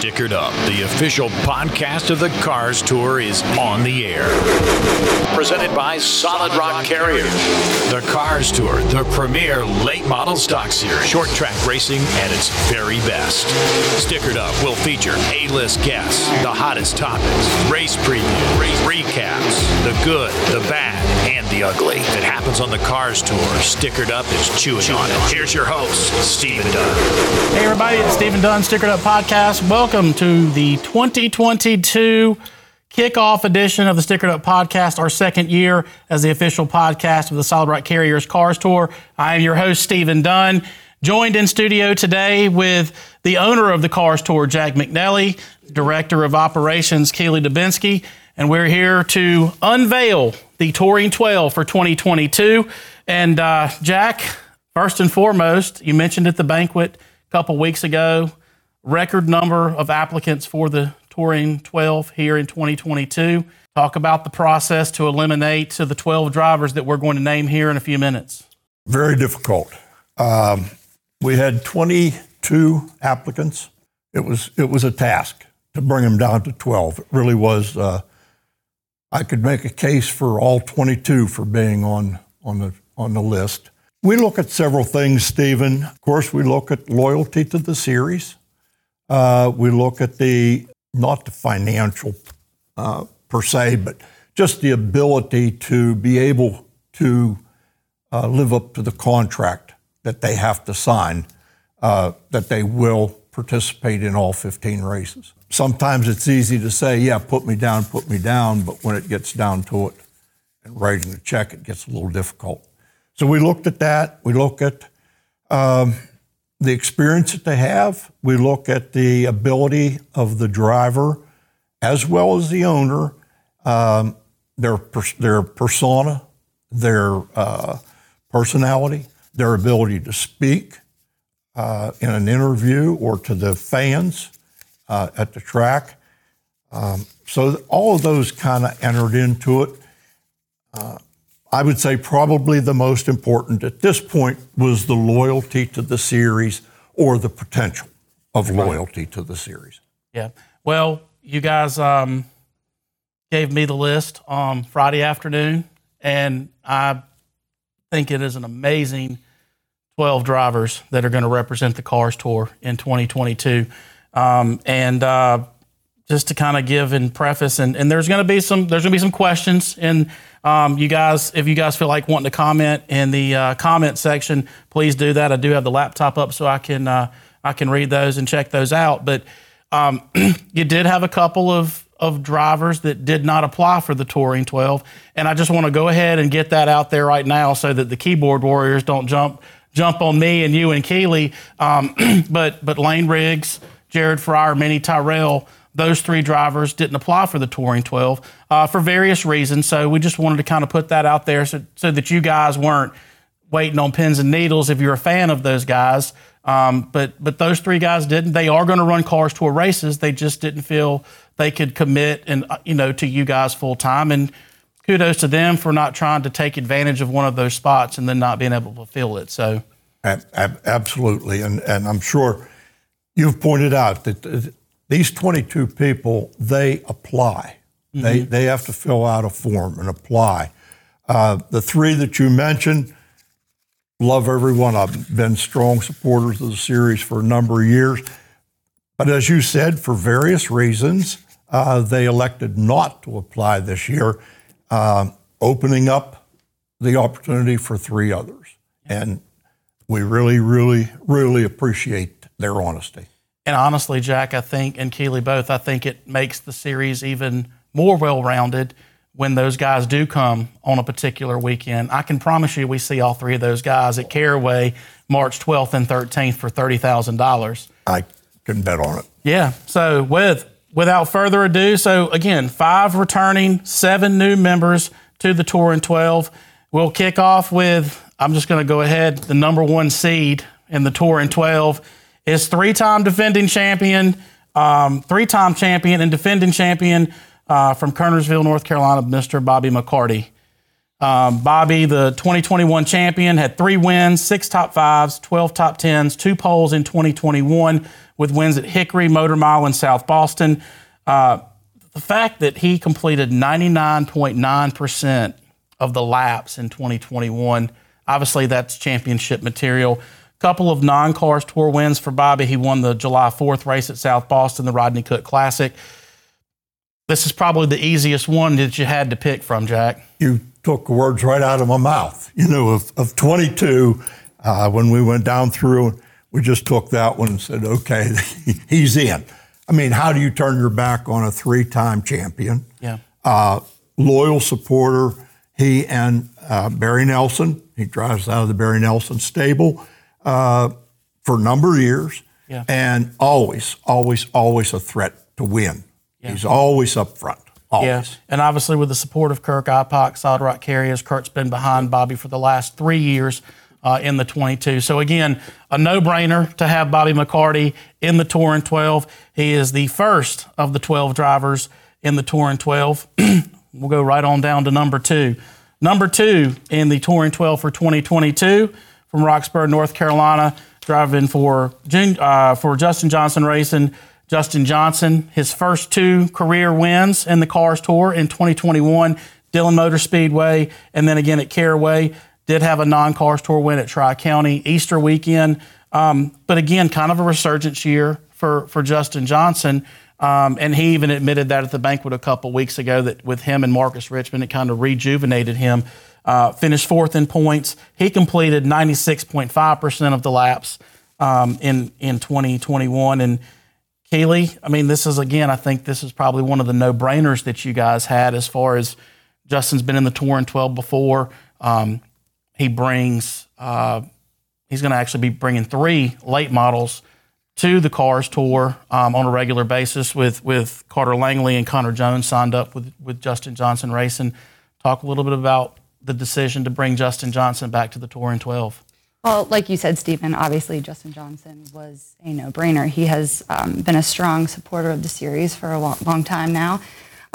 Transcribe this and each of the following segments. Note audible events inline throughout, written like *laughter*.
Stickered Up, the official podcast of the Cars Tour, is on the air. Presented by Solid Rock Carrier. The Cars Tour, the premier late model stock series, short track racing at its very best. Stickered Up will feature A list guests, the hottest topics, race previews, race recaps, the good, the bad, the ugly. It happens on the Cars Tour, Stickered Up is chewing, chewing on it. Here's your host, Stephen Dunn. Hey, everybody, it's Stephen Dunn, Stickered Up Podcast. Welcome to the 2022 kickoff edition of the Stickered Up Podcast, our second year as the official podcast of the Solid Rock Carriers Cars Tour. I am your host, Stephen Dunn. Joined in studio today with the owner of the Cars Tour, Jack McNelly, Director of Operations, Keeley Dubensky, and we're here to unveil the Touring 12 for 2022. And uh, Jack, first and foremost, you mentioned at the banquet a couple weeks ago, record number of applicants for the Touring 12 here in 2022. Talk about the process to eliminate to the 12 drivers that we're going to name here in a few minutes. Very difficult. Um, we had 22 applicants. It was it was a task to bring them down to 12. It really was. Uh, I could make a case for all 22 for being on on the on the list. We look at several things, Stephen. Of course, we look at loyalty to the series. Uh, we look at the not the financial uh, per se, but just the ability to be able to uh, live up to the contract that they have to sign, uh, that they will participate in all 15 races. Sometimes it's easy to say, yeah, put me down, put me down, but when it gets down to it and writing the check, it gets a little difficult. So we looked at that. We look at um, the experience that they have. We look at the ability of the driver as well as the owner, um, their, their persona, their uh, personality, their ability to speak uh, in an interview or to the fans uh, at the track. Um, so all of those kind of entered into it. Uh, I would say probably the most important at this point was the loyalty to the series or the potential of loyalty to the series. Yeah. Well, you guys um, gave me the list on Friday afternoon, and I think it is an amazing 12 drivers that are going to represent the Cars Tour in 2022. Um, and uh, just to kind of give in preface, and, and there's going to be some there's going to be some questions, and um, you guys, if you guys feel like wanting to comment in the uh, comment section, please do that. I do have the laptop up so I can uh, I can read those and check those out. But um, *clears throat* you did have a couple of of drivers that did not apply for the Touring 12, and I just want to go ahead and get that out there right now so that the keyboard warriors don't jump jump on me and you and Keeley. Um, *clears throat* but but Lane Riggs, Jared Fryar, Mini Tyrrell, those three drivers didn't apply for the Touring 12 uh, for various reasons. So we just wanted to kind of put that out there so, so that you guys weren't waiting on pins and needles if you're a fan of those guys. Um, but but those three guys didn't. They are going to run cars tour races. They just didn't feel they could commit and uh, you know to you guys full time. And kudos to them for not trying to take advantage of one of those spots and then not being able to fill it. So absolutely, and and I'm sure you've pointed out that these 22 people they apply. Mm-hmm. They they have to fill out a form and apply. Uh, the three that you mentioned love everyone. I've been strong supporters of the series for a number of years. But as you said, for various reasons, uh, they elected not to apply this year, uh, opening up the opportunity for three others. And we really, really, really appreciate their honesty. And honestly, Jack, I think, and Keeley both, I think it makes the series even more well rounded when those guys do come on a particular weekend. I can promise you we see all three of those guys at Caraway March 12th and 13th for $30,000. I can bet on it. Yeah. So with without further ado, so again, five returning, seven new members to the Touring 12. We'll kick off with I'm just going to go ahead. The number one seed in the Touring 12 is three-time defending champion, um, three-time champion and defending champion uh, from Kernersville, North Carolina, Mr. Bobby McCarty. Um, Bobby, the 2021 champion, had three wins, six top fives, 12 top tens, two poles in 2021 with wins at Hickory, Motor Mile, and South Boston. Uh, the fact that he completed 99.9% of the laps in 2021, obviously that's championship material. Couple of non-cars tour wins for Bobby. He won the July 4th race at South Boston, the Rodney Cook Classic. This is probably the easiest one that you had to pick from, Jack. You took the words right out of my mouth. You know, of, of 22, uh, when we went down through, we just took that one and said, okay, *laughs* he's in. I mean, how do you turn your back on a three time champion? Yeah. Uh, loyal supporter. He and uh, Barry Nelson, he drives out of the Barry Nelson stable uh, for a number of years. Yeah. And always, always, always a threat to win. He's always up front. Always. Yeah, and obviously with the support of Kirk Ipock, Solid Rock Carriers, Kirk's been behind Bobby for the last three years uh, in the 22. So again, a no-brainer to have Bobby McCarty in the Touring 12. He is the first of the 12 drivers in the Touring 12. *clears throat* we'll go right on down to number two. Number two in the Touring 12 for 2022 from Roxborough, North Carolina, driving for uh, for Justin Johnson Racing. Justin Johnson, his first two career wins in the Cars Tour in 2021, Dillon Motor Speedway, and then again at Caraway. Did have a non Cars Tour win at Tri County Easter weekend. Um, but again, kind of a resurgence year for, for Justin Johnson. Um, and he even admitted that at the banquet a couple weeks ago that with him and Marcus Richmond, it kind of rejuvenated him. Uh, finished fourth in points. He completed 96.5% of the laps um, in, in 2021. And Keeley, I mean, this is again, I think this is probably one of the no brainers that you guys had as far as Justin's been in the Tour Touring 12 before. Um, he brings, uh, he's going to actually be bringing three late models to the Cars Tour um, on a regular basis with, with Carter Langley and Connor Jones signed up with, with Justin Johnson Racing. Talk a little bit about the decision to bring Justin Johnson back to the Touring 12. Well, like you said, Stephen, obviously Justin Johnson was a no-brainer. He has um, been a strong supporter of the series for a long, long time now.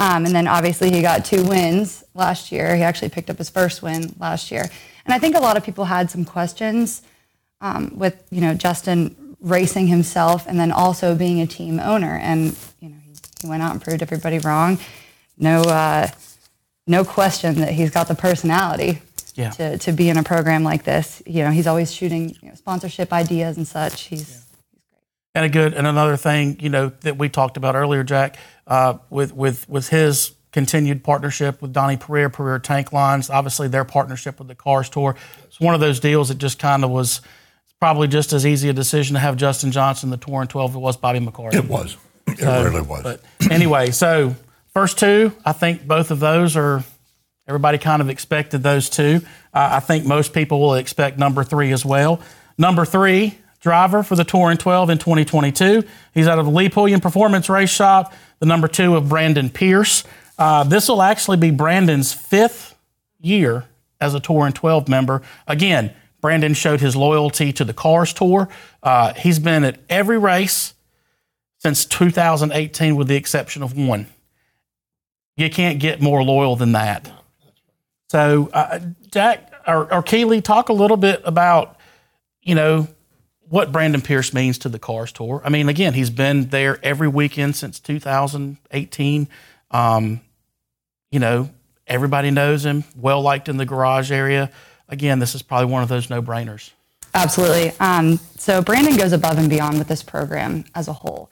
Um, and then obviously he got two wins last year. He actually picked up his first win last year. And I think a lot of people had some questions um, with, you know, Justin racing himself and then also being a team owner. And, you know, he, he went out and proved everybody wrong. No, uh, no question that he's got the personality Yeah. to, to be in a program like this. You know, he's always shooting you know, sponsorship ideas and such. He's And a good and another thing, you know, that we talked about earlier, Jack, uh, with with with his continued partnership with Donnie Pereira, Pereira Tank Lines, obviously their partnership with the Cars Tour. It's one of those deals that just kind of was probably just as easy a decision to have Justin Johnson the Tour in 12 as it was Bobby McCarty. It was. It really was. But anyway, so first two, I think both of those are. Everybody kind of expected those two. Uh, I think most people will expect number three as well. Number three, driver for the Touring 12 in 2022. He's out of the Lee Pulliam Performance Race Shop, the number two of Brandon Pierce. Uh, this will actually be Brandon's fifth year as a Touring 12 member. Again, Brandon showed his loyalty to the Cars Tour. Uh, he's been at every race since 2018, with the exception of one. You can't get more loyal than that. So, uh, Jack or, or Keeley, talk a little bit about, you know, what Brandon Pierce means to the Cars Tour. I mean, again, he's been there every weekend since 2018. Um, you know, everybody knows him, well liked in the garage area. Again, this is probably one of those no brainers. Absolutely. Um, so Brandon goes above and beyond with this program as a whole.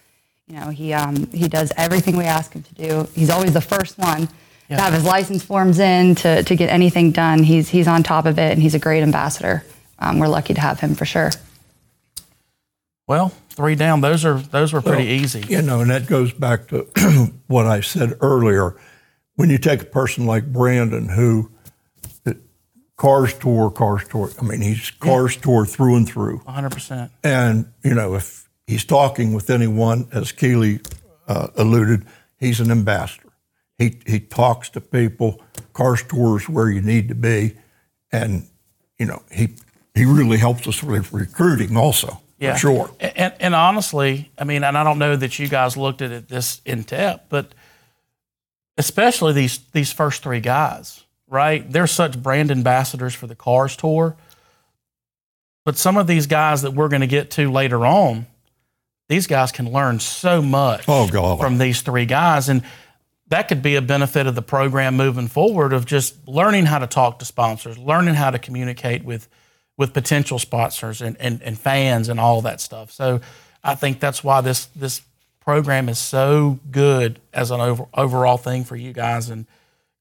You know, he um, he does everything we ask him to do. He's always the first one Yeah. to have his license forms in to, to get anything done. He's he's on top of it, and he's a great ambassador. Um, we're lucky to have him for sure. Well, three down. Those are those were pretty easy. You know, and that goes back to *clears throat* what I said earlier. When you take a person like Brandon, who it, cars tour, cars tour. I mean, he's cars tour through and through. 100%. And you know, if he's talking with anyone, as Keeley uh, alluded, he's an ambassador. He he talks to people. Cars tours where you need to be, and you know, he he really helps us with recruiting also. Yeah. For sure. And, and honestly, I mean, and I don't know that you guys looked at it this in depth, but especially these these first three guys. right? They're such brand ambassadors for the Cars Tour. But some of these guys that we're going to get to later on, these guys can learn so much Oh, God. from these three guys. And that could be a benefit of the program moving forward of just learning how to talk to sponsors, learning how to communicate with with potential sponsors and, and, and fans and all that stuff. So I think that's why this this program is so good as an over, overall thing for you guys and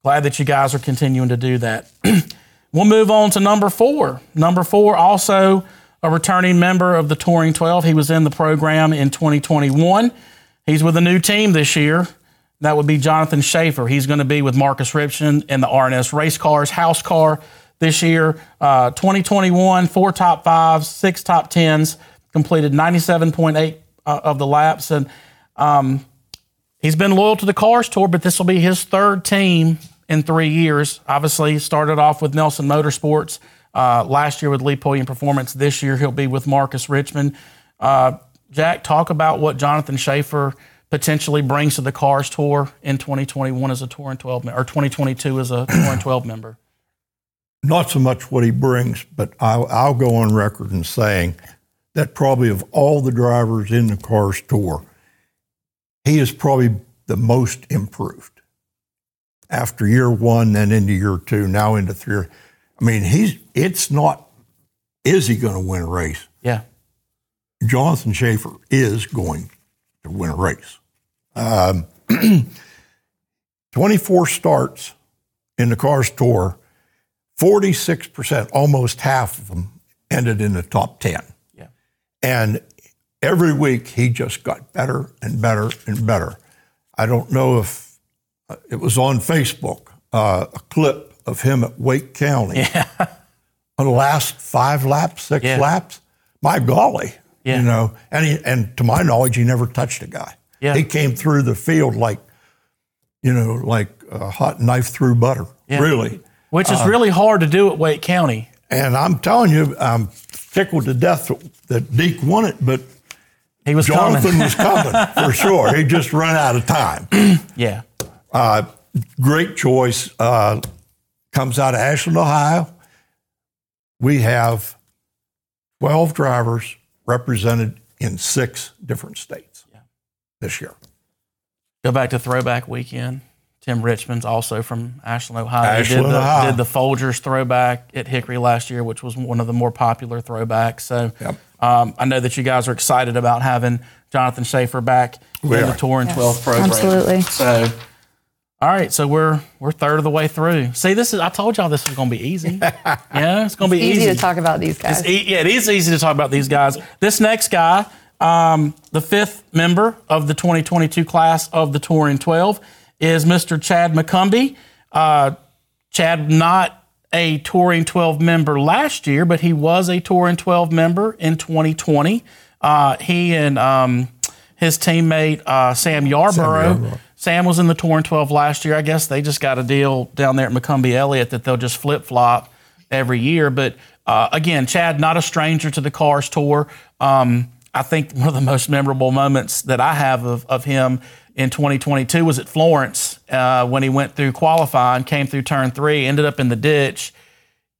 glad that you guys are continuing to do that. *clears throat* we'll move on to number four. Number four, also a returning member of the Touring 12. He was in the program in 2021. He's with a new team this year. That would be Jonathan Shafer. He's going to be with Marcus Richmond in the RNS Race Cars House Car this year. Uh, 2021, four top fives, six top tens, completed 97.8 uh, of the laps. And um, he's been loyal to the Cars Tour, but this will be his third team in three years. Obviously, started off with Nelson Motorsports uh, last year with Lee Pulliam Performance. This year, he'll be with Marcus Richmond. Uh, Jack, talk about what Jonathan Shafer potentially brings to the Cars Tour in 2021 as a Tour and 12 or 2022 as a Tour and 12 member. Not so much what he brings, but I'll, I'll go on record in saying that probably of all the drivers in the Cars Tour, he is probably the most improved. After year one, then into year two, now into three. I mean, he's it's not is he going to win a race? Yeah. Jonathan Shafer is going to win a race. Um, *clears throat* 24 starts in the Cars Tour, 46%, almost half of them ended in the top 10. Yeah. And every week he just got better and better and better. I don't know if uh, it was on Facebook, uh, a clip of him at Wake County. Yeah. *laughs* On the last five laps, six Yeah. laps, my golly, Yeah. you know. And he, and to my knowledge, he never touched a guy. Yeah. He came through the field like, you know, like a hot knife through butter, really. Which Uh, is really hard to do at Wake County. And I'm telling you, I'm tickled to death that Deac won it, but He was Jonathan coming. was *laughs* coming for sure. He just ran out of time. Yeah. Great choice. Uh, comes out of Ashland, Ohio. We have 12 drivers represented in six different states this year. Go back to throwback weekend. Tim Richmond's also from Ashland, Ohio. he Ashland, did the, Ohio. did the Folgers throwback at Hickory last year, which was one of the more popular throwbacks. So Yep. um, I know that you guys are excited about having Jonathan Shafer back We in the. Tour and 12 program. absolutely. So, all right, so we're we're third of the way through. See, this is I told y'all this was going to be easy. *laughs* yeah, it's going to be Easy easy. to talk about these guys. E- yeah, it is easy to talk about these guys. This next guy, um, the fifth member of the 2022 class of the Touring 12, is Mr. Chad McCumbee. Uh, Chad, not a Touring 12 member last year, but he was a Touring 12 member in 2020. Uh, he and um, his teammate uh, Sam Yarborough. Sam was in the Touring 12 last year. I guess they just got a deal down there at McCumbee Elliott that they'll just flip flop every year. But uh, again, Chad, not a stranger to the Cars Tour. Um, I think one of the most memorable moments that I have of, of him in 2022 was at Florence uh, when he went through qualifying, came through turn three, ended up in the ditch,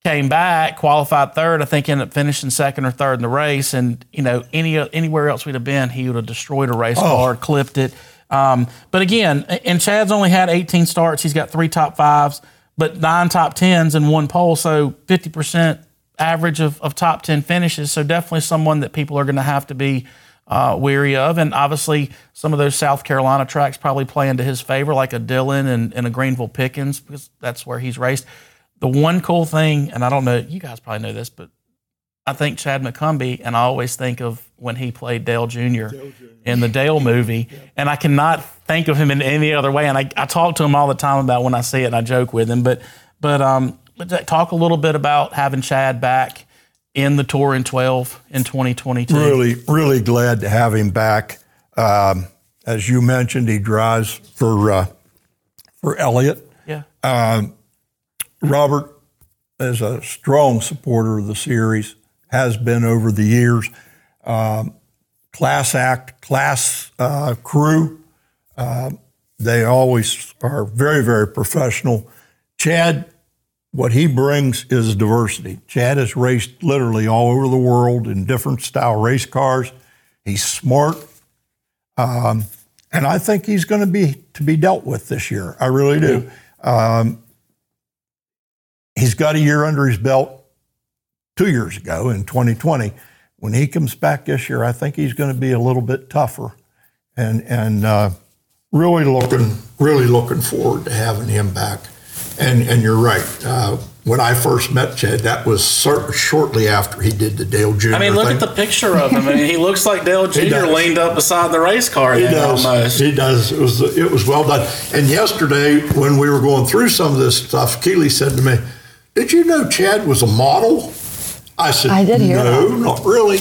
came back, qualified third. I think ended up finishing second or third in the race. And you know, any anywhere else we'd have been, he would have destroyed a race car, clipped it. Um, but again, and Chad's only had 18 starts. He's got three top fives, but nine top tens and one pole. So 50% average of, of top 10 finishes. So definitely someone that people are going to have to be uh, weary of. And obviously, some of those South Carolina tracks probably play into his favor, like a Dillon and, and a Greenville Pickens, because that's where he's raced. The one cool thing, and I don't know, you guys probably know this, but I think Chad McCumbee, and I always think of when he played Dale Jr. in the Dale movie, and I cannot think of him in any other way. And I, I talk to him all the time about when I see it, and I joke with him. But but um, but talk a little bit about having Chad back in the tour in 12 in 2022. Really, really glad to have him back. Um, as you mentioned, he drives for uh, for Elliott. Yeah. Robert is a strong supporter of the series, has been over the years. Um, class act, class uh, crew, uh, they always are very, very professional. Chad what he brings is diversity. Chad has raced literally all over the world in different style race cars. He's smart, um, and I think he's going to be to be dealt with this year. I really do. Um, he's got a year under his belt. Two years ago in 2020, when he comes back this year, I think he's going to be a little bit tougher, and and uh, really looking really looking forward to having him back. And and you're right. Uh, when I first met Chad, that was shortly after he did the Dale Jr. I mean, look thing. at the picture of him. I mean, he looks like Dale Jr. leaned up beside the race car. He does. almost. He does. It was it was well done. And yesterday, when we were going through some of this stuff, Keeley said to me, "Did you know Chad was a model?" I said, I did hear "No, that." not really."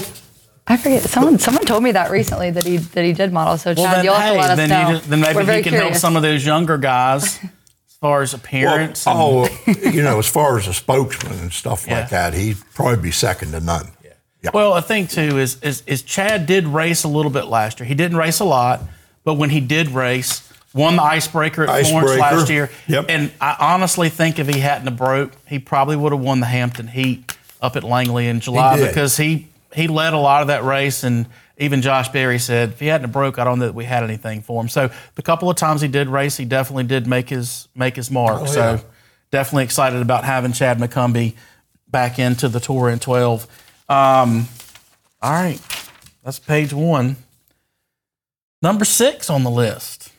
I forget. Someone someone told me that recently that he that he did model. So Chad, Well, then, you'll have hey, to let us then, know. you just, then maybe We're he very can help some of those younger guys *laughs* as far as appearance. and- Oh, you know, as far as a spokesman and stuff Yeah. like that, he'd probably be second to none. Yeah. Well, a thing too is, is is Chad did race a little bit last year. He didn't race a lot, but when he did race, won the icebreaker at Florence last year. Yep. And I honestly think if he hadn't have broke, he probably would have won the Hampton Heat up at Langley in July did. because he he led a lot of that race and. Even Josh Berry said if he hadn't broke, I don't know that we had anything for him. So the couple of times he did race, he definitely did make his make his mark. Oh, so definitely excited about having Chad McCumbee back into the tour in 12. Um, all right, that's page one. Number six on the list.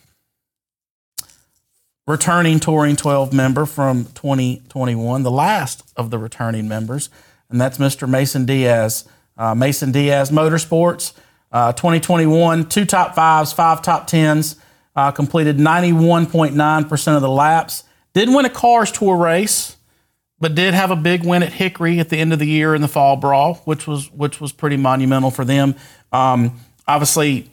Returning Touring 12 member from 2021, the last of the returning members, and that's Mr. Mason Diaz. Uh, Mason Diaz Motorsports, uh, 2021, two top fives, five top tens, uh, completed 91.9% of the laps. Didn't win a Cars Tour race, but did have a big win at Hickory at the end of the year in the Fall Brawl, which was which was pretty monumental for them. Um, obviously,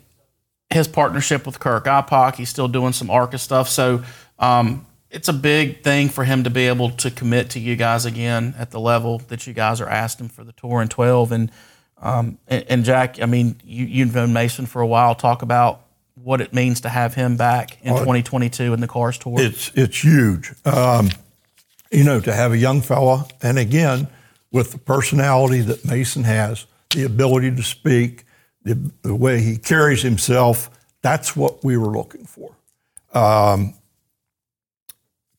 his partnership with Kirk Ipock, he's still doing some ARCA stuff, so um, it's a big thing for him to be able to commit to you guys again at the level that you guys are asking for the tour in twelve. And um, and, and Jack, I mean, you, you've known Mason for a while. Talk about what it means to have him back in 2022 in the Cars Tour. It's it's huge. Um, you know, to have a young fella, and again, with the personality that Mason has, the ability to speak, the, the way he carries himself, that's what we were looking for. Um,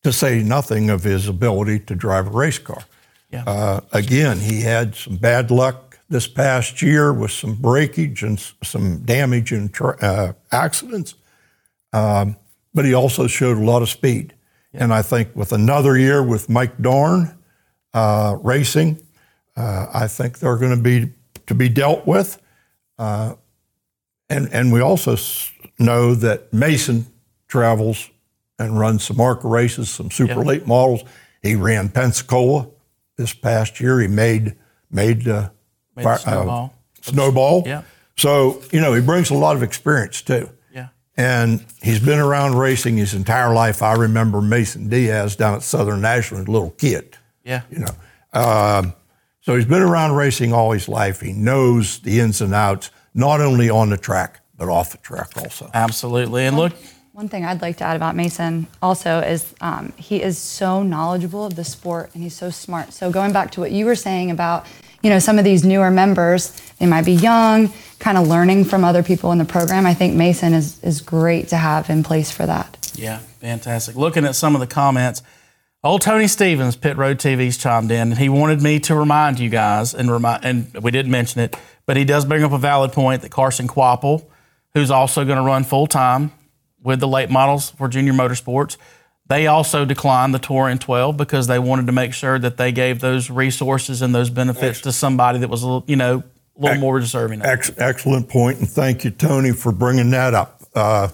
to say nothing of his ability to drive a race car. Yeah. Uh, again, he had some bad luck this past year with some breakage and some damage and tr- uh, accidents Um, but he also showed a lot of speed. And I think with another year with Mike Dorn uh, racing, uh, I think they're going to be to be dealt with. Uh, and and we also know that Mason travels and run some ARCA races, some super Yeah. late models. He ran Pensacola this past year. He made made, uh, Made fire- the snowball. snowball. Yeah. So you know he brings a lot of experience too. yeah. And he's been around racing his entire life. I remember Mason Diaz down at Southern National as a little kid, Yeah. you know. Um, so he's been around racing all his life. He knows the ins and outs, not only on the track, but off the track also. Absolutely. And look, One thing I'd like to add about Mason also is um, he is so knowledgeable of the sport and he's so smart. So going back to what you were saying about, you know, some of these newer members, they might be young, kind of learning from other people in the program. I think Mason is is great to have in place for that. Yeah, fantastic. Looking at some of the comments, old Tony Stevens, Pit Road TV's chimed in, and he wanted me to remind you guys, and remind, and we did mention it, but he does bring up a valid point that Carson Kvapil, who's also going to run full time with the late models for Junior Motorsports, they also declined the tour in 12 because they wanted to make sure that they gave those resources and those benefits to somebody that was a little, you know, a little more deserving. Of. Ex- excellent point, and thank you, Tony, for bringing that up. Uh,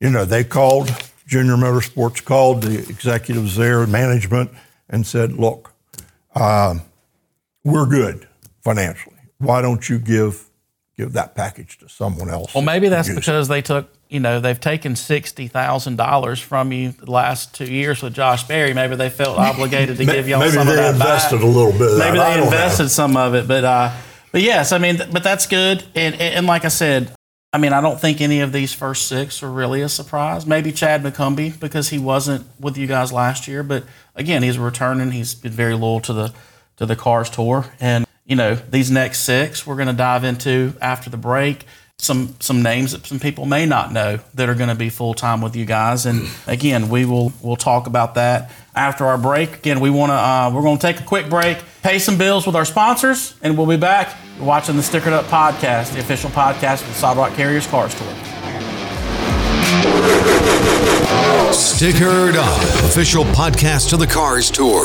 you know, they called, Junior Motorsports called the executives there, management, and said, look, um, we're good financially. Why don't you give give that package to someone else? Well, maybe that's Use it. because they took, you know, they've taken sixty thousand dollars from you the last two years with Josh Berry. Maybe they felt *laughs* obligated to give y'all maybe some of that Maybe they invested back. a little bit. Maybe they invested some of it, but uh, but yes, I mean, but that's good. And, and and like I said, I mean, I don't think any of these first six are really a surprise. Maybe Chad McCumbee because he wasn't with you guys last year, but again, he's returning. He's been very loyal to the to the Cars Tour, and you know these next six we're going to dive into after the break. Some some names that some people may not know that are going to be full time with you guys, and again, we will we'll talk about that after our break. Again, we want to uh, we're going to take a quick break, pay some bills with our sponsors, and we'll be back. Watching the Stickered Up podcast, the official podcast of the Solid Rock Carriers Cars Tour. Stickered Up, official podcast of the Cars Tour.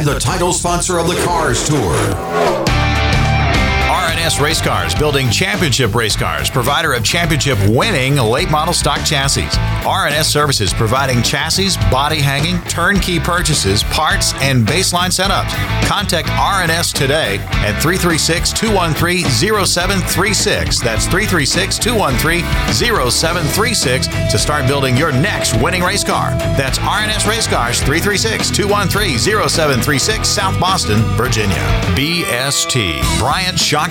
and the title sponsor of the Cars Tour. RNS Race Cars, building championship race cars, provider of championship winning late model stock chassis. RNS Services, providing chassis, body hanging, turnkey purchases, parts, and baseline setups. Contact RNS today at 336 213 0736. That's 336 213 0736 to start building your next winning race car. That's RNS Race Cars, 336 213 0736, South Boston, Virginia. BST, Bryant Shock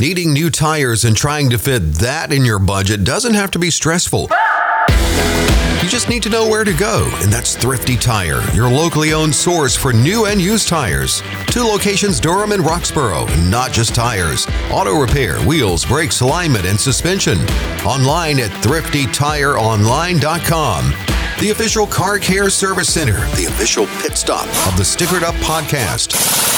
Needing new tires and trying to fit that in your budget doesn't have to be stressful. You just need to know where to go, and that's Thrifty Tire, your locally owned source for new and used tires. Two locations, Durham and Roxborough, and not just tires. Auto repair, wheels, brakes, alignment, and suspension. Online at thriftytireonline.com. The official car care service center, the official pit stop of the Stickered Up podcast.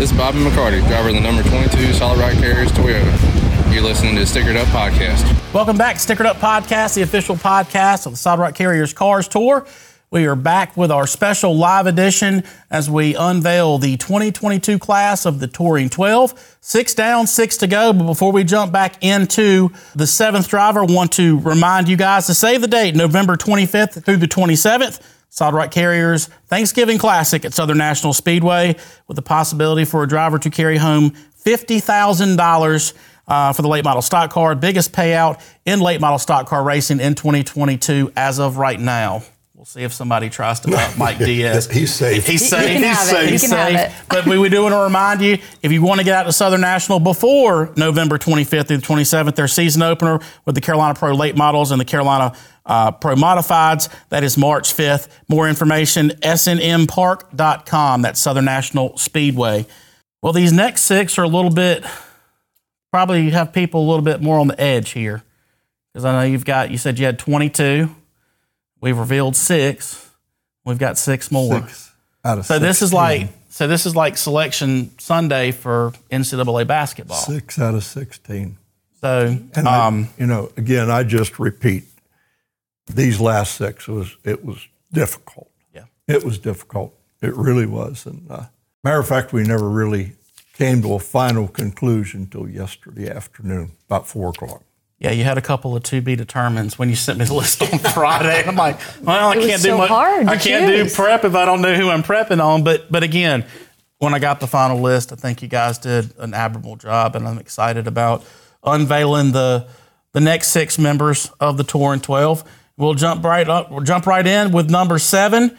This is Bobby McCarty, driver of the number 22 Solid Rock Carriers Toyota. You're listening to Stickered Up Podcast. Welcome back, Stickered Up Podcast, the official podcast of the Solid Rock Carriers Cars Tour. We are back with our special live edition as we unveil the 2022 class of the Touring 12. Six down, six to go. But before we jump back into the seventh driver, I want to remind you guys to save the date, November 25th through the 27th. Solid Rock Carriers Thanksgiving Classic at Southern National Speedway with the possibility for a driver to carry home $50,000 uh, for the late model stock car, biggest payout in late model stock car racing in 2022 as of right now. We'll see if somebody tries to up Mike *laughs* Diaz. He's safe. He's safe. he can He's safe. He's safe. But we, we do want to remind you if you want to get out to Southern National before November 25th through the 27th, their season opener with the Carolina Pro Late Models and the Carolina uh, Pro Modifieds. That is March 5th. More information, snmpark.com. That's Southern National Speedway. Well, these next six are a little bit, probably have people a little bit more on the edge here. Because I know you've got, you said you had 22. We've revealed six. We've got six more. Six out of So this is like so this is like selection Sunday for NCAA basketball. six out of 16. So And I- um, you know, again, I just repeat, these last six was it was difficult. Yeah. it was difficult. It really was. And uh, matter of fact, we never really came to a final conclusion until yesterday afternoon, about four o'clock. Yeah, you had a couple of to be determines when you sent me the list on *laughs* Friday. I'm like, well, I can't do so much. hard I can't do prep if I don't know who I'm prepping on. But but again, when I got the final list, I think you guys did an admirable job, and I'm excited about unveiling the the next six members of the Touring 12. We'll jump right up. We'll jump right in with number seven.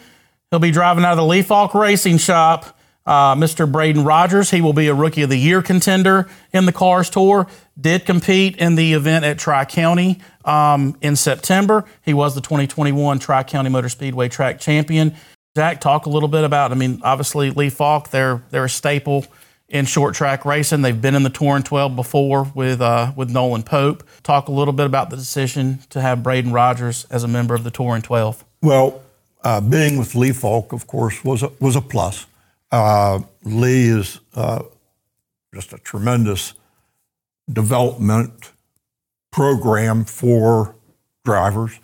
He'll be driving out of the Lee Faulk Racing Shop. Uh, Mr. Braden Rogers. He will be a Rookie of the Year contender in the Cars Tour. Did compete in the event at Tri County um, in September. He was the 2021 Tri County Motor Speedway Track Champion. Jack, talk a little bit about. I mean, obviously Lee Faulk, they're they're a staple in short track racing. They've been in the Touring 12 before with uh, with Nolan Pope. Talk a little bit about the decision to have Braden Rogers as a member of the Touring 12. Well, uh, being with Lee Faulk, of course, was a, was a plus. Uh, Lee is uh, just a tremendous development program for drivers.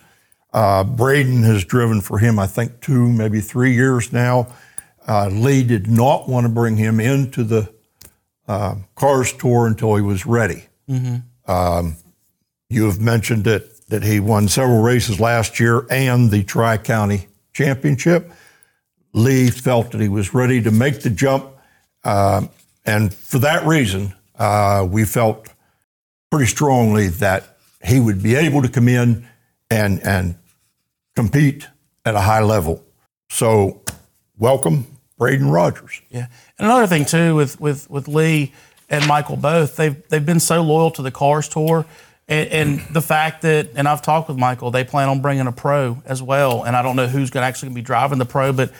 Uh, Braden has driven for him, I think, two, maybe three years now. Uh, Lee did not want to bring him into the uh, Cars Tour until he was ready. Um, you have mentioned it that he won several races last year and the Tri County Championship. Lee felt that he was ready to make the jump. Uh, and for that reason, uh, we felt pretty strongly that he would be able to come in and, and compete at a high level. So, welcome, Braden Rogers. Yeah, and another thing too with with with Lee and Michael both, they've they've been so loyal to the Cars Tour, and, and the fact that, and I've talked with Michael, they plan on bringing a pro as well, and I don't know who's going to actually be driving the pro, but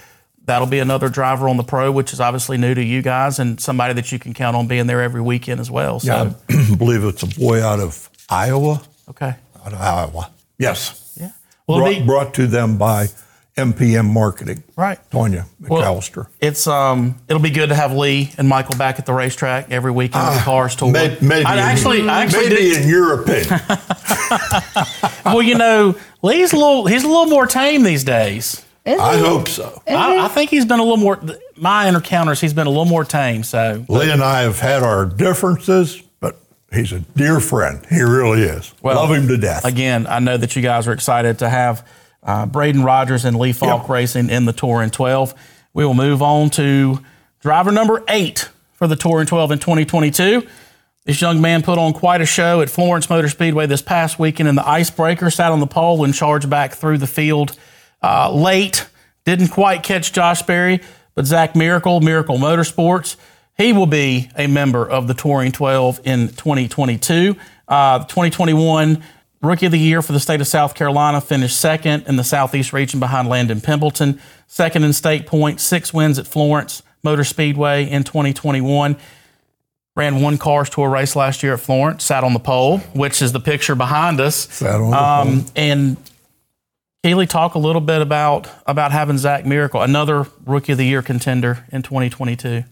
that'll be another driver on the pro, which is obviously new to you guys, and somebody that you can count on being there every weekend as well. So, I *clears throat* believe it's a boy out of Iowa. okay, Out of Iowa. Yes. yeah, well, Brought, be- brought to them by MPM Marketing. right. Tonya Well, McAllister. It's um, it'll be good to have Lee and Michael back at the racetrack every weekend at the Cars Tour. Ah, May- maybe, I in- actually, I actually maybe did, in your opinion. *laughs* well, you know, Lee's a little, he's a little more tame these days. Is I he? hope so. I, I think he's been a little more. My encounters, he's been a little more tame. So Lee and I have had our differences, but he's a dear friend. He really is. Well, Love him to death. again, I know that you guys are excited to have uh, Braden Rogers and Lee Faulk Yep. racing in the Tour in 12. We will move on to driver number eight for the Tour in 12 in 2022. This young man put on quite a show at Florence Motor Speedway this past weekend in the Icebreaker, sat on the pole and charged back through the field uh, late. Didn't quite catch Josh Berry, but Zach Miracle, Miracle Motorsports, he will be a member of the Touring 12 in 2022. Uh, 2021 Rookie of the Year for the state of South Carolina finished second in the Southeast region behind Landon Pembelton, second in state points, six wins at Florence Motor Speedway in 2021 ran one cars tour race last year at Florence, sat on the pole, which is the picture behind us. Sat on the um, pole. And Keeley, talk a little bit about about having Zach Miracle, another Rookie of the Year contender in 2022.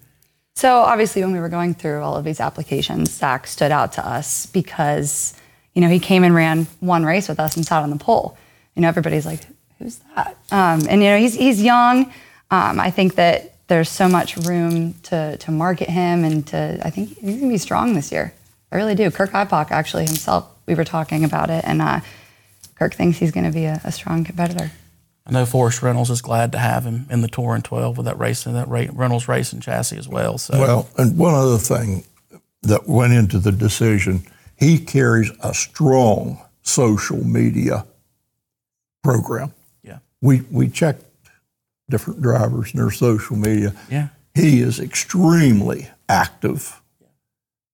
So obviously, when we were going through all of these applications, Zach stood out to us because, you know, he came and ran one race with us and sat on the pole. You know, everybody's like, "Who's that?" Um, and you know, he's he's young. Um, I think that there's so much room to to market him and to. I think he's gonna be strong this year. I really do. Kirk Ipock actually himself. We were talking about it, and uh, Kirk thinks he's going to be a, a strong competitor. I know Forrest Reynolds is glad to have him in the Tour in 12 with that race racing that Ra- Reynolds racing chassis as well. So Well, and one other thing that went into the decision, he carries a strong social media program. yeah, We we checked different drivers and their social media. yeah. He is extremely active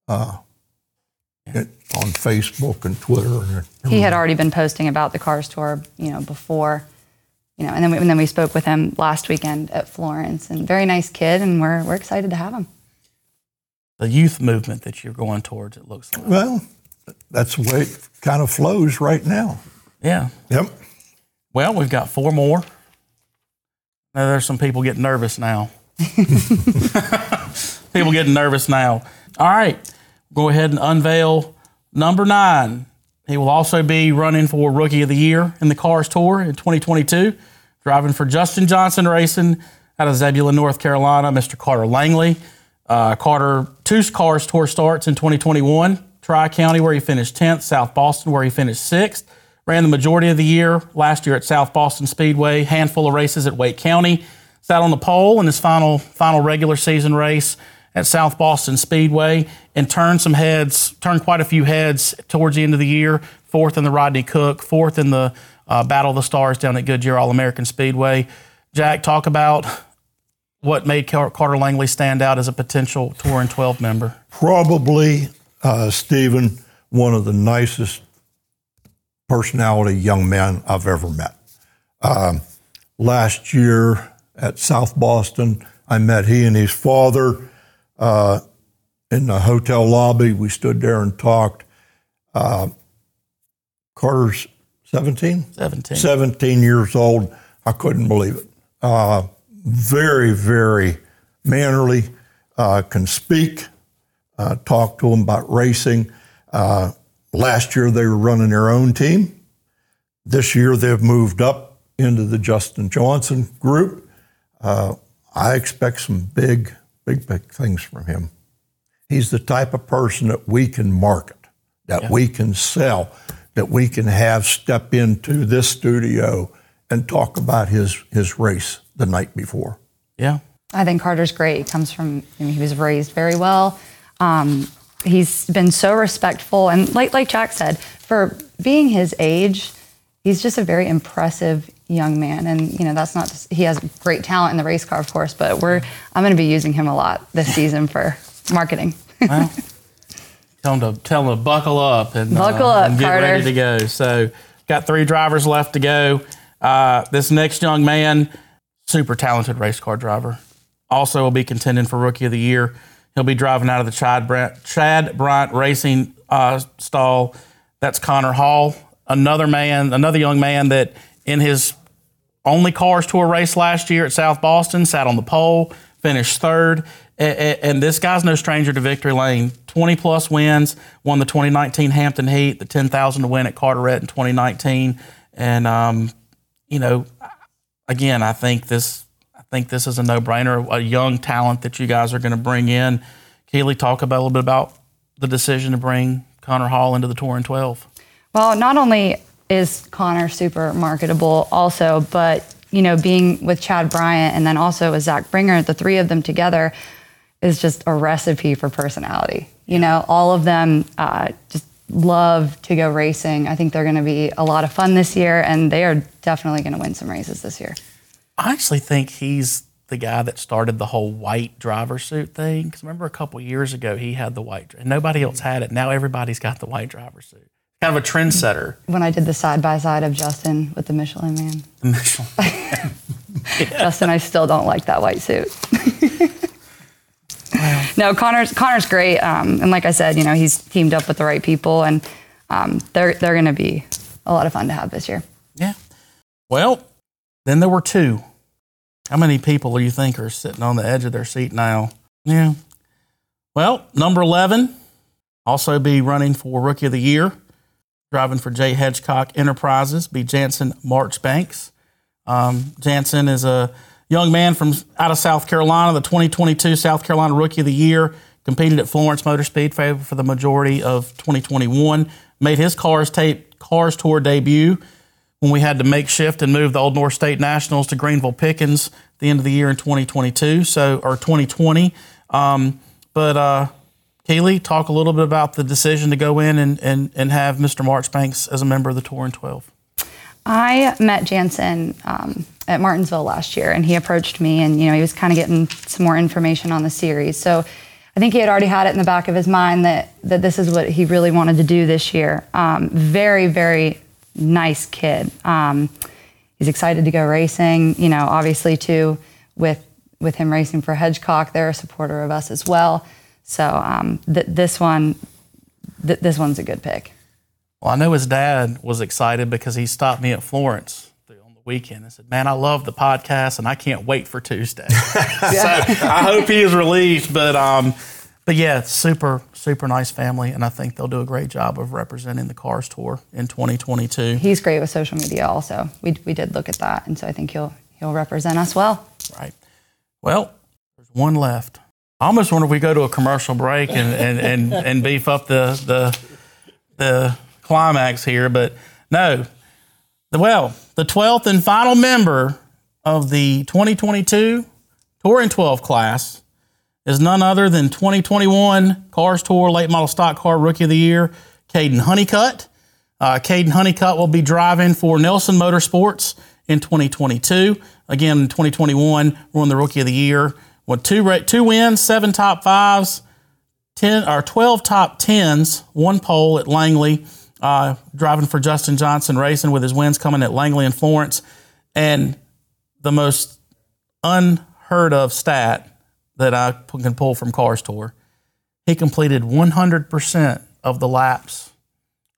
uh, it- on Facebook and Twitter. And he had already been posting about the cars tour, you know, before, you know, and then we, and then we spoke with him last weekend at Florence, and very nice kid, and we're we're excited to have him. The youth movement that you're going towards, it looks like. well, that's the way it kind of flows right now. Yeah. Yep. Well, we've got four more. Now, there's some people getting nervous now. *laughs* *laughs* people getting nervous now. All right, go ahead and unveil number nine. He will also be running for Rookie of the Year in the Cars Tour in 2022, driving for Justin Johnson Racing out of Zebulon, North Carolina, Mr. Carter Langley. Uh, Carter, two Cars Tour starts in 2021, Tri County, where he finished 10th, South Boston, where he finished 6th. Ran the majority of the year last year at South Boston Speedway, handful of races at Wake County. Sat on the pole in his final final regular season race at South Boston Speedway and turned some heads, turned quite a few heads towards the end of the year. Fourth in the Rodney Cook, fourth in the uh, Battle of the Stars down at Goodyear All American Speedway. Jack, talk about what made Carter Langley stand out as a potential Tour and 12 member. Probably, uh, Stephen, one of the nicest personality young men I've ever met. Um, last year at South Boston, I met he and his father uh, in the hotel lobby. We stood there and talked. Uh, Carter's 17? 17. 17 years old. I couldn't believe it. Uh, very, very mannerly, uh, can speak, uh, talk to him about racing. Uh, last year they were running their own team. This year they've moved up into the Justin Johnson group. Uh, I expect some big, big, big things from him. He's the type of person that we can market, that yeah. we can sell, that we can have step into this studio and talk about his, his race the night before. Yeah. I think Carter's great. He comes from, I mean, he was raised very well. Um, he's been so respectful. And like, like Jack said, for being his age, he's just a very impressive young man. And, you know, that's not, just, he has great talent in the race car, of course, but we're, I'm going to be using him a lot this *laughs* season for marketing. well, *laughs* tell him to, tell him to buckle up and, buckle uh, up, and get Carter. ready to go. So, got three drivers left to go. Uh, this next young man, super talented race car driver, also will be contending for Rookie of the Year. He'll be driving out of the Chad Bryant, Chad Bryant Racing uh, stall. That's Connor Hall, another man, another young man that in his only cars tour race last year at South Boston sat on the pole, finished third. And, this guy's no stranger to victory lane. 20 plus wins, won the 2019 Hampton Heat, the 10,000 to win at Carteret in 2019. And um, you know, again, I think this I think this is a no-brainer, a young talent that you guys are going to bring in. Keeley, talk about a little bit about the decision to bring Connor Hall into the Touring 12. Well, not only is Connor super marketable, also, but you know, being with Chad Bryant and then also with Zach Bringer, the three of them together is just a recipe for personality. You know, all of them uh, just love to go racing. I think they're going to be a lot of fun this year, and they are definitely going to win some races this year. I actually think he's the guy that started the whole white driver suit thing. Because remember a couple years ago, he had the white, and nobody else had it. Now everybody's got the white driver suit. Kind of a trendsetter. When I did the side by side of Justin with the Michelin Man. The Michelin. Man. yeah. *laughs* Justin, I still don't like that white suit. *laughs* wow. No, Connor's Connor's great, um, and like I said, you know he's teamed up with the right people, and um, they're they're going to be a lot of fun to have this year. Yeah. Well, then there were two. How many people do you think are sitting on the edge of their seat now? Yeah. Well, number eleven, also be running for Rookie of the Year, driving for Jay Hedgecock Enterprises, be Jansen Marchbanks. Um, Jansen is a young man from out of South Carolina, the 2022 South Carolina Rookie of the Year, competed at Florence Motor Speedway for the majority of 2021. Made his cars tape cars tour debut when we had to make shift and move the Old North State Nationals to Greenville Pickens at the end of the year in 2022, so or 2020. Um, but uh, Keeley, talk a little bit about the decision to go in and, and, and have Mr. Marchbanks as a member of the Touring 12. I met Jansen um, at Martinsville last year, and he approached me, and you know he was kind of getting some more information on the series. So I think he had already had it in the back of his mind that that this is what he really wanted to do this year. Um, very, very nice kid. Um, he's excited to go racing. You know, obviously too with with him racing for Hedgecock, they're a supporter of us as well. So um, th- this one, th- this one's a good pick. Well, I know his dad was excited because he stopped me at Florence on the weekend and said, "Man, I love the podcast and I can't wait for Tuesday." *laughs* so I hope he is relieved. But um, but yeah, super super nice family, and I think they'll do a great job of representing the Cars Tour in 2022. He's great with social media. Also, we we did look at that, and so I think he'll he'll represent us well. Right. Well, there's one left. I almost wonder if we go to a commercial break and and, and, and beef up the the the climax here, but no. Well, the 12th and final member of the 2022 Touring 12 class is none other than 2021 Cars Tour Late Model Stock Car Rookie of the Year, Caden Honeycutt. Uh, Caden Honeycutt will be driving for Nelson Motorsports in 2022. Again, in 2021, won the Rookie of the Year with two two wins, seven top fives, ten or 12 top tens, one pole at Langley. Uh, driving for Justin Johnson Racing with his wins coming at Langley and Florence, and the most unheard of stat that I can pull from Cars Tour. He completed 100% of the laps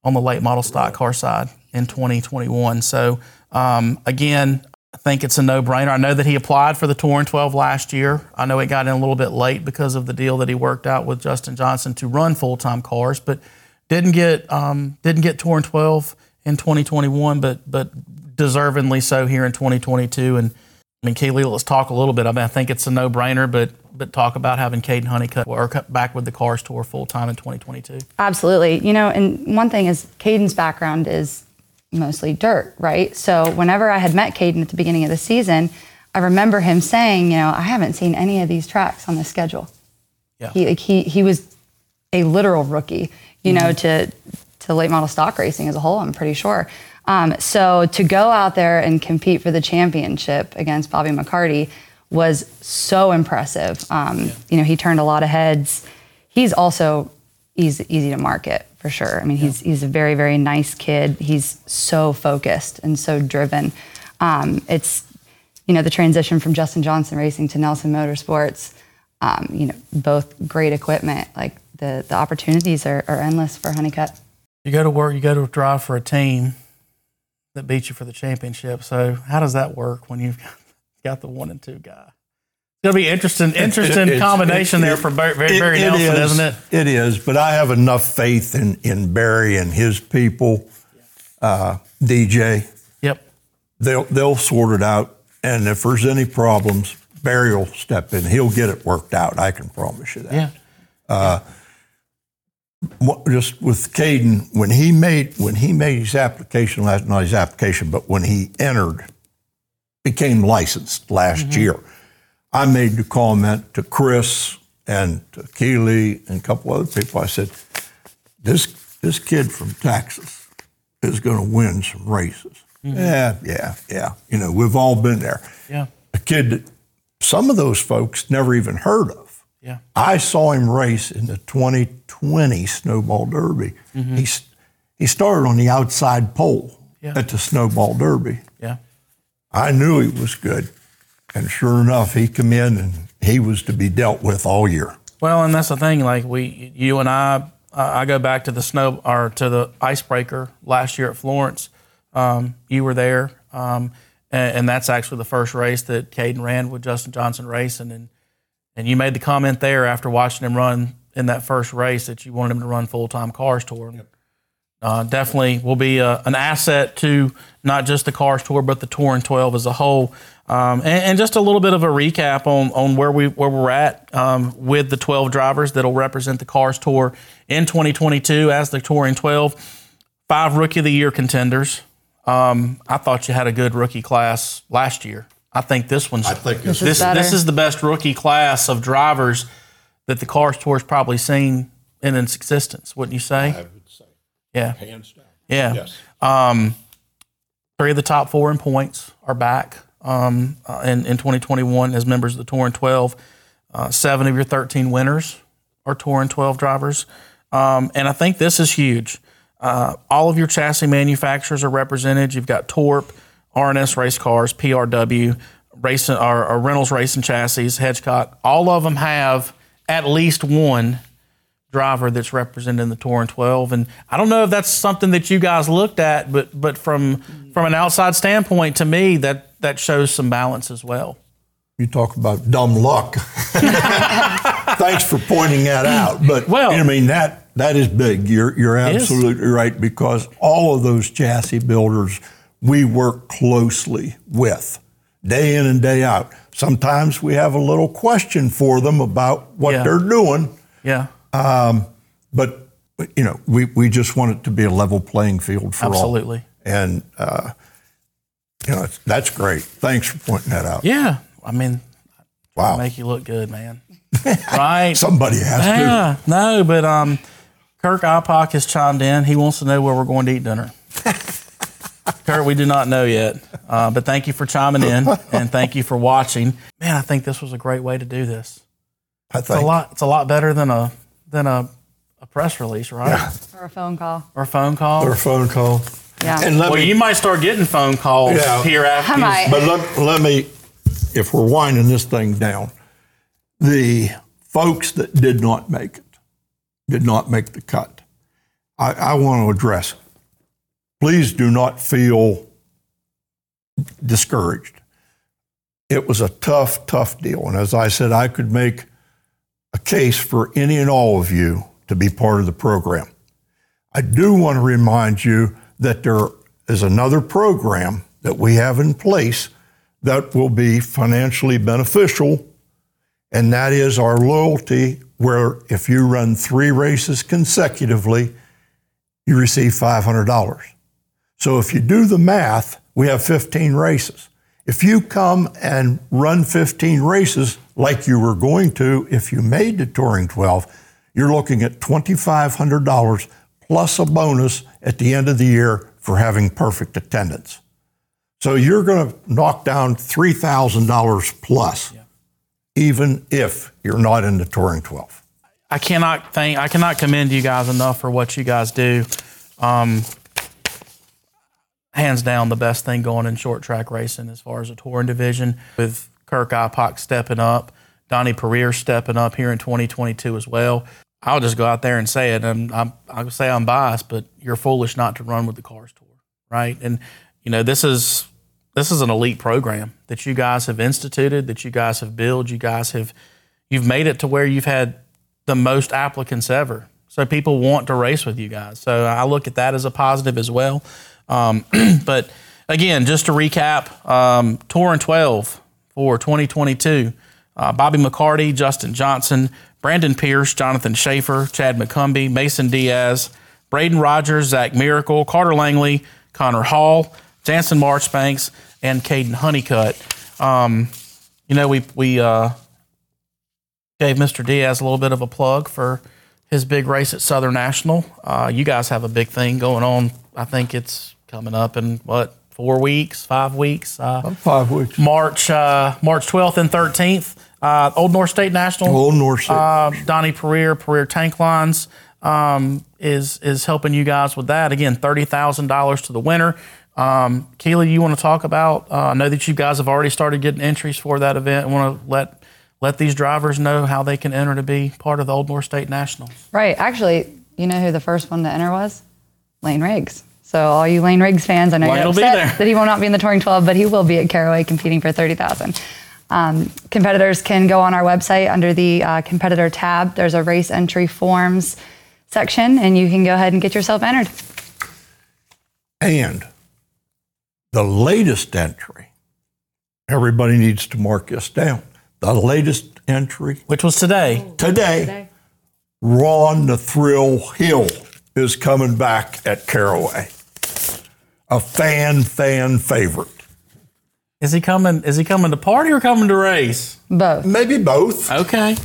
on the late model stock car side in 2021. So, um, again, I think it's a no brainer. I know that he applied for the Touring 12 last year. I know he got in a little bit late because of the deal that he worked out with Justin Johnson to run full time cars, but didn't get um, didn't get Touring 12 in 2021, but but deservingly so here in 2022. And I mean, Keeley, let's talk a little bit. I mean, I think it's a no brainer, but but talk about having Caden Honeycutt back with the Cars Tour full time in 2022. Absolutely. You know, and one thing is Caden's background is mostly dirt, right? So whenever I had met Caden at the beginning of the season, I remember him saying, you know, I haven't seen any of these tracks on the schedule. Yeah. He like, he he was a literal rookie, you know, to to late model stock racing as a whole. I'm pretty sure. Um, so to go out there and compete for the championship against Bobby McCarty was so impressive. Um, You know, he turned a lot of heads. He's also easy, easy to market for sure. I mean, he's he's a very very nice kid. He's so focused and so driven. Um, it's you know the transition from Justin Johnson Racing to Nelson Motorsports. Um, you know, both great equipment. Like the the opportunities are, are endless for Honeycutt. You go to work, you go to drive for a team that beat you for the championship. So how does that work when you've *laughs* got the one and two guy? Gonna be interesting, *laughs* interesting It's- combination it- there for Barry, Barry, it- it Nelson, is. isn't it? It is, but I have enough faith in, in Barry and his people, uh, DJ. Yep. They'll they'll sort it out, and if there's any problems, Barry will step in. He'll get it worked out. I can promise you that. Yeah. What- Just with Caden, when he made when he made his application last not his application, but when he entered, became licensed last year, I made the comment to Chris and to Keeley and a couple other people. I said, "This this kid from Texas is going to win some races." Mm-hmm. Yeah, yeah, yeah. You know, we've all been there. Yeah. A kid that some of those folks never even heard of. Yeah. I saw him race in the 2020 Snowball Derby. Mm-hmm. He, he started on the outside pole Yeah. at the Snowball Derby. Yeah. I knew he was good. And sure enough, he come in and he was to be dealt with all year. Well, and that's the thing. Like we, you and I, uh, I go back to the snow or to the icebreaker last year at Florence. Um, you were there, um, and, and that's actually the first race that Caden ran with Justin Johnson racing, and and you made the comment there after watching him run in that first race that you wanted him to run full time cars tour. Uh, definitely will be a, an asset to not just the cars tour, but the Tour touring 12 as a whole. Um, and, and just a little bit of a recap on, on where we where we're at um, with the 12 drivers that'll represent the cars tour in 2022 as the touring 12. Five rookie of the year contenders. Um, I thought you had a good rookie class last year. I think this one's. I think This is this better. this is the best rookie class of drivers that the cars tour's probably seen in its existence. Wouldn't you say? I would say, Yeah. hands down. Yeah. Yes. Um, three of the top four in points are back um, uh, in, in 2021 as members of the Touring 12. Uh, seven of your 13 winners are Touring 12 drivers. Um, and I think this is huge. Uh, all of your chassis manufacturers are represented. You've got Torp, RNS Race Cars, PRW, Racing, or, or Reynolds Racing Chassis, Hedgecock. All of them have at least one driver that's represented in the Touring 12. And I don't know if that's something that you guys looked at, but but from from an outside standpoint, to me, that that shows some balance as well. You talk about dumb luck. *laughs* Thanks for pointing that out. But Well- I mean that that is big. You're you're absolutely right because all of those chassis builders we work closely with day in and day out. Sometimes we have a little question for them about what Yeah. they're doing, Yeah, but you know we, we just want it to be a level playing field for all. absolutely. And uh, you know that's great. Thanks for pointing that out. Yeah, I mean, Wow. make you look good, man. *laughs* right? Somebody has to. Yeah, no, but um, Kirk Ipock has chimed in. He wants to know where we're going to eat dinner. *laughs* Kurt, we do not know yet, uh, but thank you for chiming in and thank you for watching. Man, I think this was a great way to do this. I think It's a lot. It's a lot better than a than a, a press release, right? Yeah. Or a phone call. Or a phone call. Or a phone call. Yeah. And let well, me, you might start getting phone calls Yeah. here after. I might. but let, let me, if we're winding this thing down, the folks that did not make it, did not make the cut, I, I want to address it. Please do not feel discouraged. It was a tough, tough deal. And as I said, I could make a case for any and all of you to be part of the program. I do want to remind you that there is another program that we have in place that will be financially beneficial, and that is our loyalty, where if you run three races consecutively, you receive $500. So if you do the math, we have 15 races. If you come and run 15 races like you were going to if you made the Touring 12, you're looking at $2,500 plus a bonus at the end of the year for having perfect attendance. So you're going to knock down $3,000 plus, even if you're not in the Touring 12. I cannot thank. I cannot commend you guys enough for what you guys do. Um, hands down, the best thing going in short track racing as far as a touring division with Kirk Ipock stepping up, Donnie Pereira stepping up here in 2022 as well. I'll just go out there and say it, and I'm, I'll say I'm biased, but you're foolish not to run with the Cars Tour, right? And you know this is this is an elite program that you guys have instituted, that you guys have built, you guys have you've made it to where you've had the most applicants ever. So people want to race with you guys. So I look at that as a positive as well. Um, *clears throat* but again, just to recap, um, Touring 12 for 2022. Uh, Bobby McCarty, Justin Johnson, Brandon Pierce, Jonathan Shafer, Chad McCumbee, Mason Diaz, Braden Rogers, Zach Miracle, Carter Langley, Connor Hall, Jansen Marchbanks, and Caden Honeycutt. Um, you know, we we uh, gave Mr. Diaz a little bit of a plug for his big race at Southern National. Uh, you guys have a big thing going on. I think it's coming up in what four weeks, five weeks. Uh, Five weeks. March uh, March 12th and 13th. Uh, Old North State National. Old North State. Uh, Donnie Pereira, Pereira Tank Lines, um, is is helping you guys with that. Again, thirty thousand dollars to the winner. Um, Keeley, you want to talk about? Uh, I know that you guys have already started getting entries for that event. I want to let let these drivers know how they can enter to be part of the Old North State Nationals. Right. Actually, you know who the first one to enter was? Lane Riggs. So all you Lane Riggs fans, I know Lane you're will be upset there. that he will not be in the Touring 12, but he will be at Caraway competing for 30000 um, Competitors can go on our website under the uh, competitor tab. There's a race entry forms section, and you can go ahead and get yourself entered. And the latest entry, everybody needs to mark this down. The latest entry Which was today. today, Ron the Thrill Hill is coming back at Caraway. A fan, fan favorite. Is he coming? Is he coming to party or coming to race? Both. Maybe both. Okay.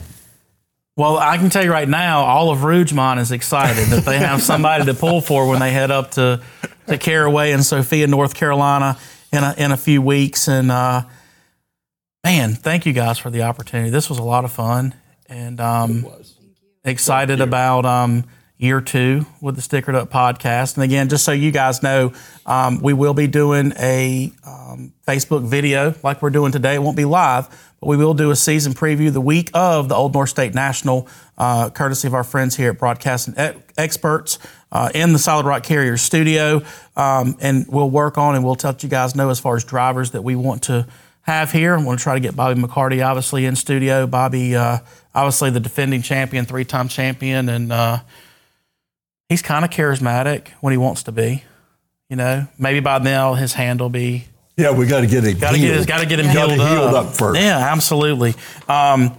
Well, I can tell you right now, all of Rougemont is excited that they have somebody to pull for when they head up to, to Caraway and Sophia, North Carolina in a, in a few weeks. And uh, man, thank you guys for the opportunity. This was a lot of fun. And um, excited about um, year two with the Stickered Up podcast. And again, just so you guys know, um, we will be doing a um, Facebook video like we're doing today. It won't be live, but we will do a season preview the week of the Old North State National, uh, courtesy of our friends here at Broadcasting Experts uh, in the Solid Rock Carrier studio. Um, and we'll work on and we'll let you guys know as far as drivers that we want to have here. I'm going to try to get Bobby McCarty obviously in studio. Bobby, uh, obviously the defending champion, three-time champion, and uh, he's kind of charismatic when he wants to be. You know, maybe by now his hand will be Yeah, we got to get it. got to get got to get him healed, healed up. up first. Yeah, absolutely. Um,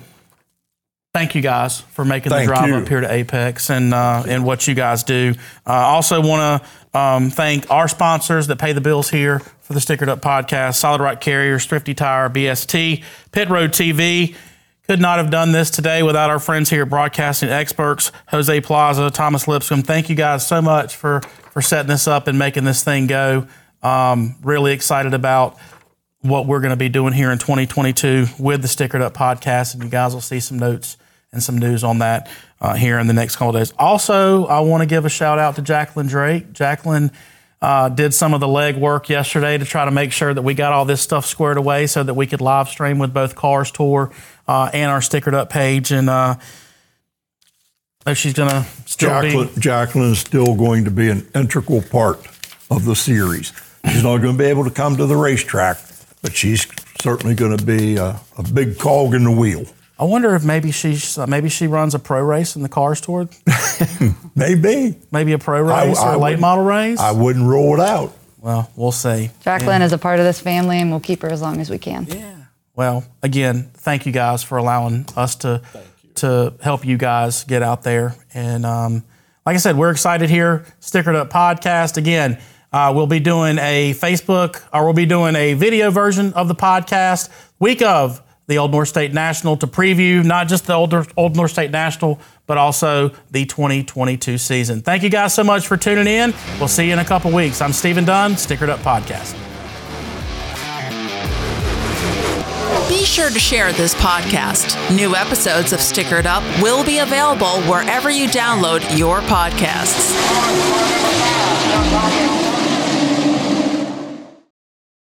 thank you guys for making Thank the drive you. up here to Apex and uh, and what you guys do. Uh, also want to um, thank our sponsors that pay the bills here for the Stickered Up podcast: Solid Rock Carriers, Thrifty Tire, BST, Pit Road TV. Could not have done this today without our friends here at Broadcasting Experts, Jose Plaza, Thomas Lipscomb. Thank you guys so much for for setting this up and making this thing go. Um, really excited about what we're going to be doing here in 2022 with the Stickered Up podcast, and you guys will see some notes and some news on that uh, here in the next couple days. Also, I want to give a shout out to Jacqueline Drake. Jacqueline uh, did some of the leg work yesterday to try to make sure that we got all this stuff squared away so that we could live stream with both Cars Tour uh, and our Stickered Up page. And uh, she's going to still Jacqueline, be. Jacqueline is still going to be an integral part of the series. She's not going to be able to come to the racetrack, but she's certainly going to be a, a big cog in the wheel. I wonder if maybe she's uh, maybe she runs a pro race in the Cars Tour, *laughs* Maybe. maybe a pro race or a late model race. I wouldn't rule it out. well, we'll see. Jacqueline is a part of this family, and we'll keep her as long as we can. Yeah. Well, again, thank you guys for allowing us to to help you guys get out there. And um, like I said, we're excited here. Stickered Up Podcast again. Uh, we'll be doing a Facebook, or we'll be doing a video version of the podcast week of the Old North State National to preview not just the Old, Old North State National, but also the 2022 season. Thank you guys so much for tuning in. We'll see you in a couple weeks. I'm Stephen Dunn, Stickered Up Podcast. Be sure to share this podcast. New episodes of Stickered Up will be available wherever you download your podcasts.